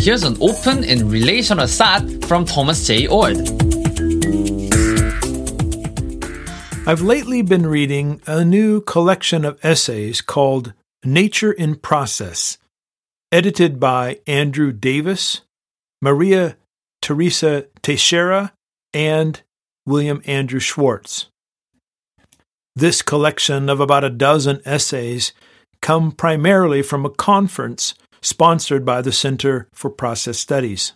Here's an open and relational thought from Thomas J. Oord. I've lately been reading a new collection of essays called Nature in Process, edited by Andrew Davis, Maria Teresa Teixeira, and William Andrew Schwartz. This collection of about a dozen essays come primarily from a conference sponsored by the Center for Process Studies.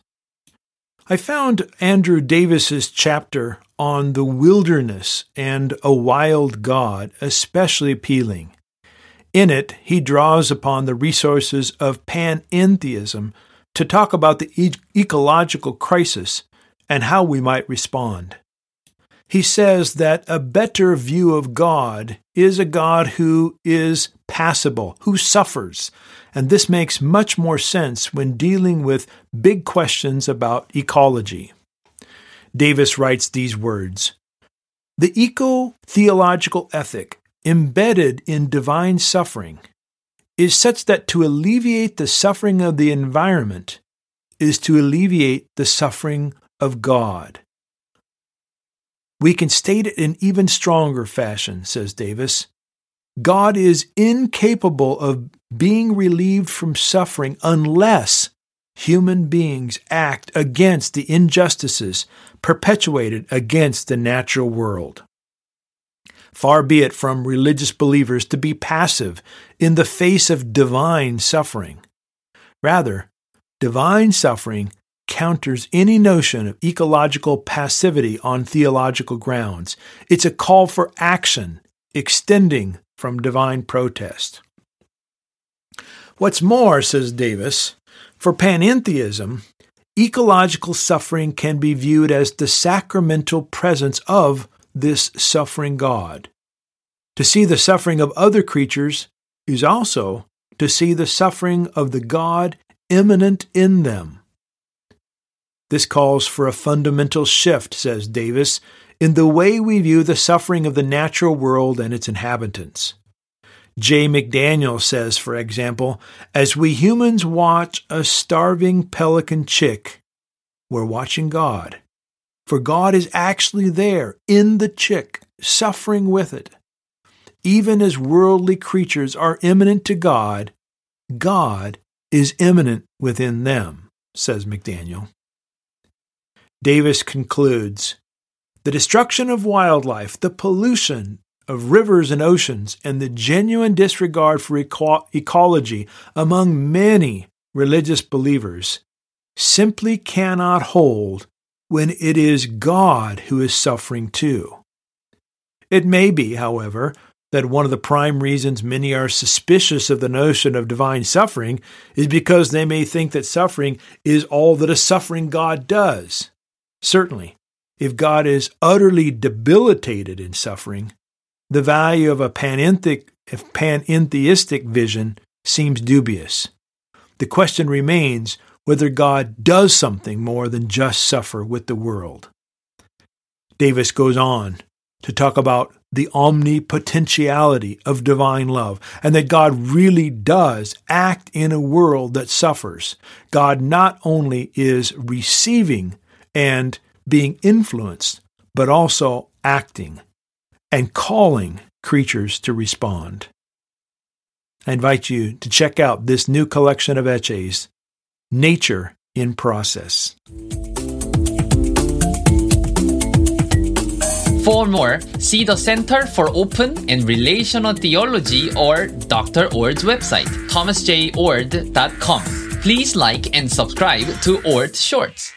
I found Andrew Davis's chapter on the wilderness and a wild God especially appealing. In it, he draws upon the resources of panentheism to talk about the e- ecological crisis and how we might respond. He says that a better view of God is a God who is passible, who suffers, and this makes much more sense when dealing with big questions about ecology. Davis writes these words The eco theological ethic embedded in divine suffering is such that to alleviate the suffering of the environment is to alleviate the suffering of God. We can state it in even stronger fashion, says Davis. God is incapable of being relieved from suffering unless human beings act against the injustices perpetuated against the natural world. Far be it from religious believers to be passive in the face of divine suffering. Rather, divine suffering counters any notion of ecological passivity on theological grounds. It's a call for action, extending from divine protest. What's more, says Davis, for panentheism, ecological suffering can be viewed as the sacramental presence of this suffering God. To see the suffering of other creatures is also to see the suffering of the God immanent in them. This calls for a fundamental shift, says Davis, in the way we view the suffering of the natural world and its inhabitants. Jay McDaniel says, for example, as we humans watch a starving pelican chick, we're watching God. For God is actually there in the chick, suffering with it. Even as worldly creatures are immanent to God, God is immanent within them, says McDaniel. Davis concludes The destruction of wildlife, the pollution of rivers and oceans, and the genuine disregard for eco- ecology among many religious believers simply cannot hold when it is God who is suffering too. It may be, however, that one of the prime reasons many are suspicious of the notion of divine suffering is because they may think that suffering is all that a suffering God does. Certainly, if God is utterly debilitated in suffering, the value of a panentheistic vision seems dubious. The question remains whether God does something more than just suffer with the world. Davis goes on to talk about the omnipotentiality of divine love and that God really does act in a world that suffers. God not only is receiving and being influenced, but also acting and calling creatures to respond. I invite you to check out this new collection of essays, Nature in Process. For more, see the Center for Open and Relational Theology or Dr. Oord's website, thomasjoord.com. Please like and subscribe to Oord Shorts.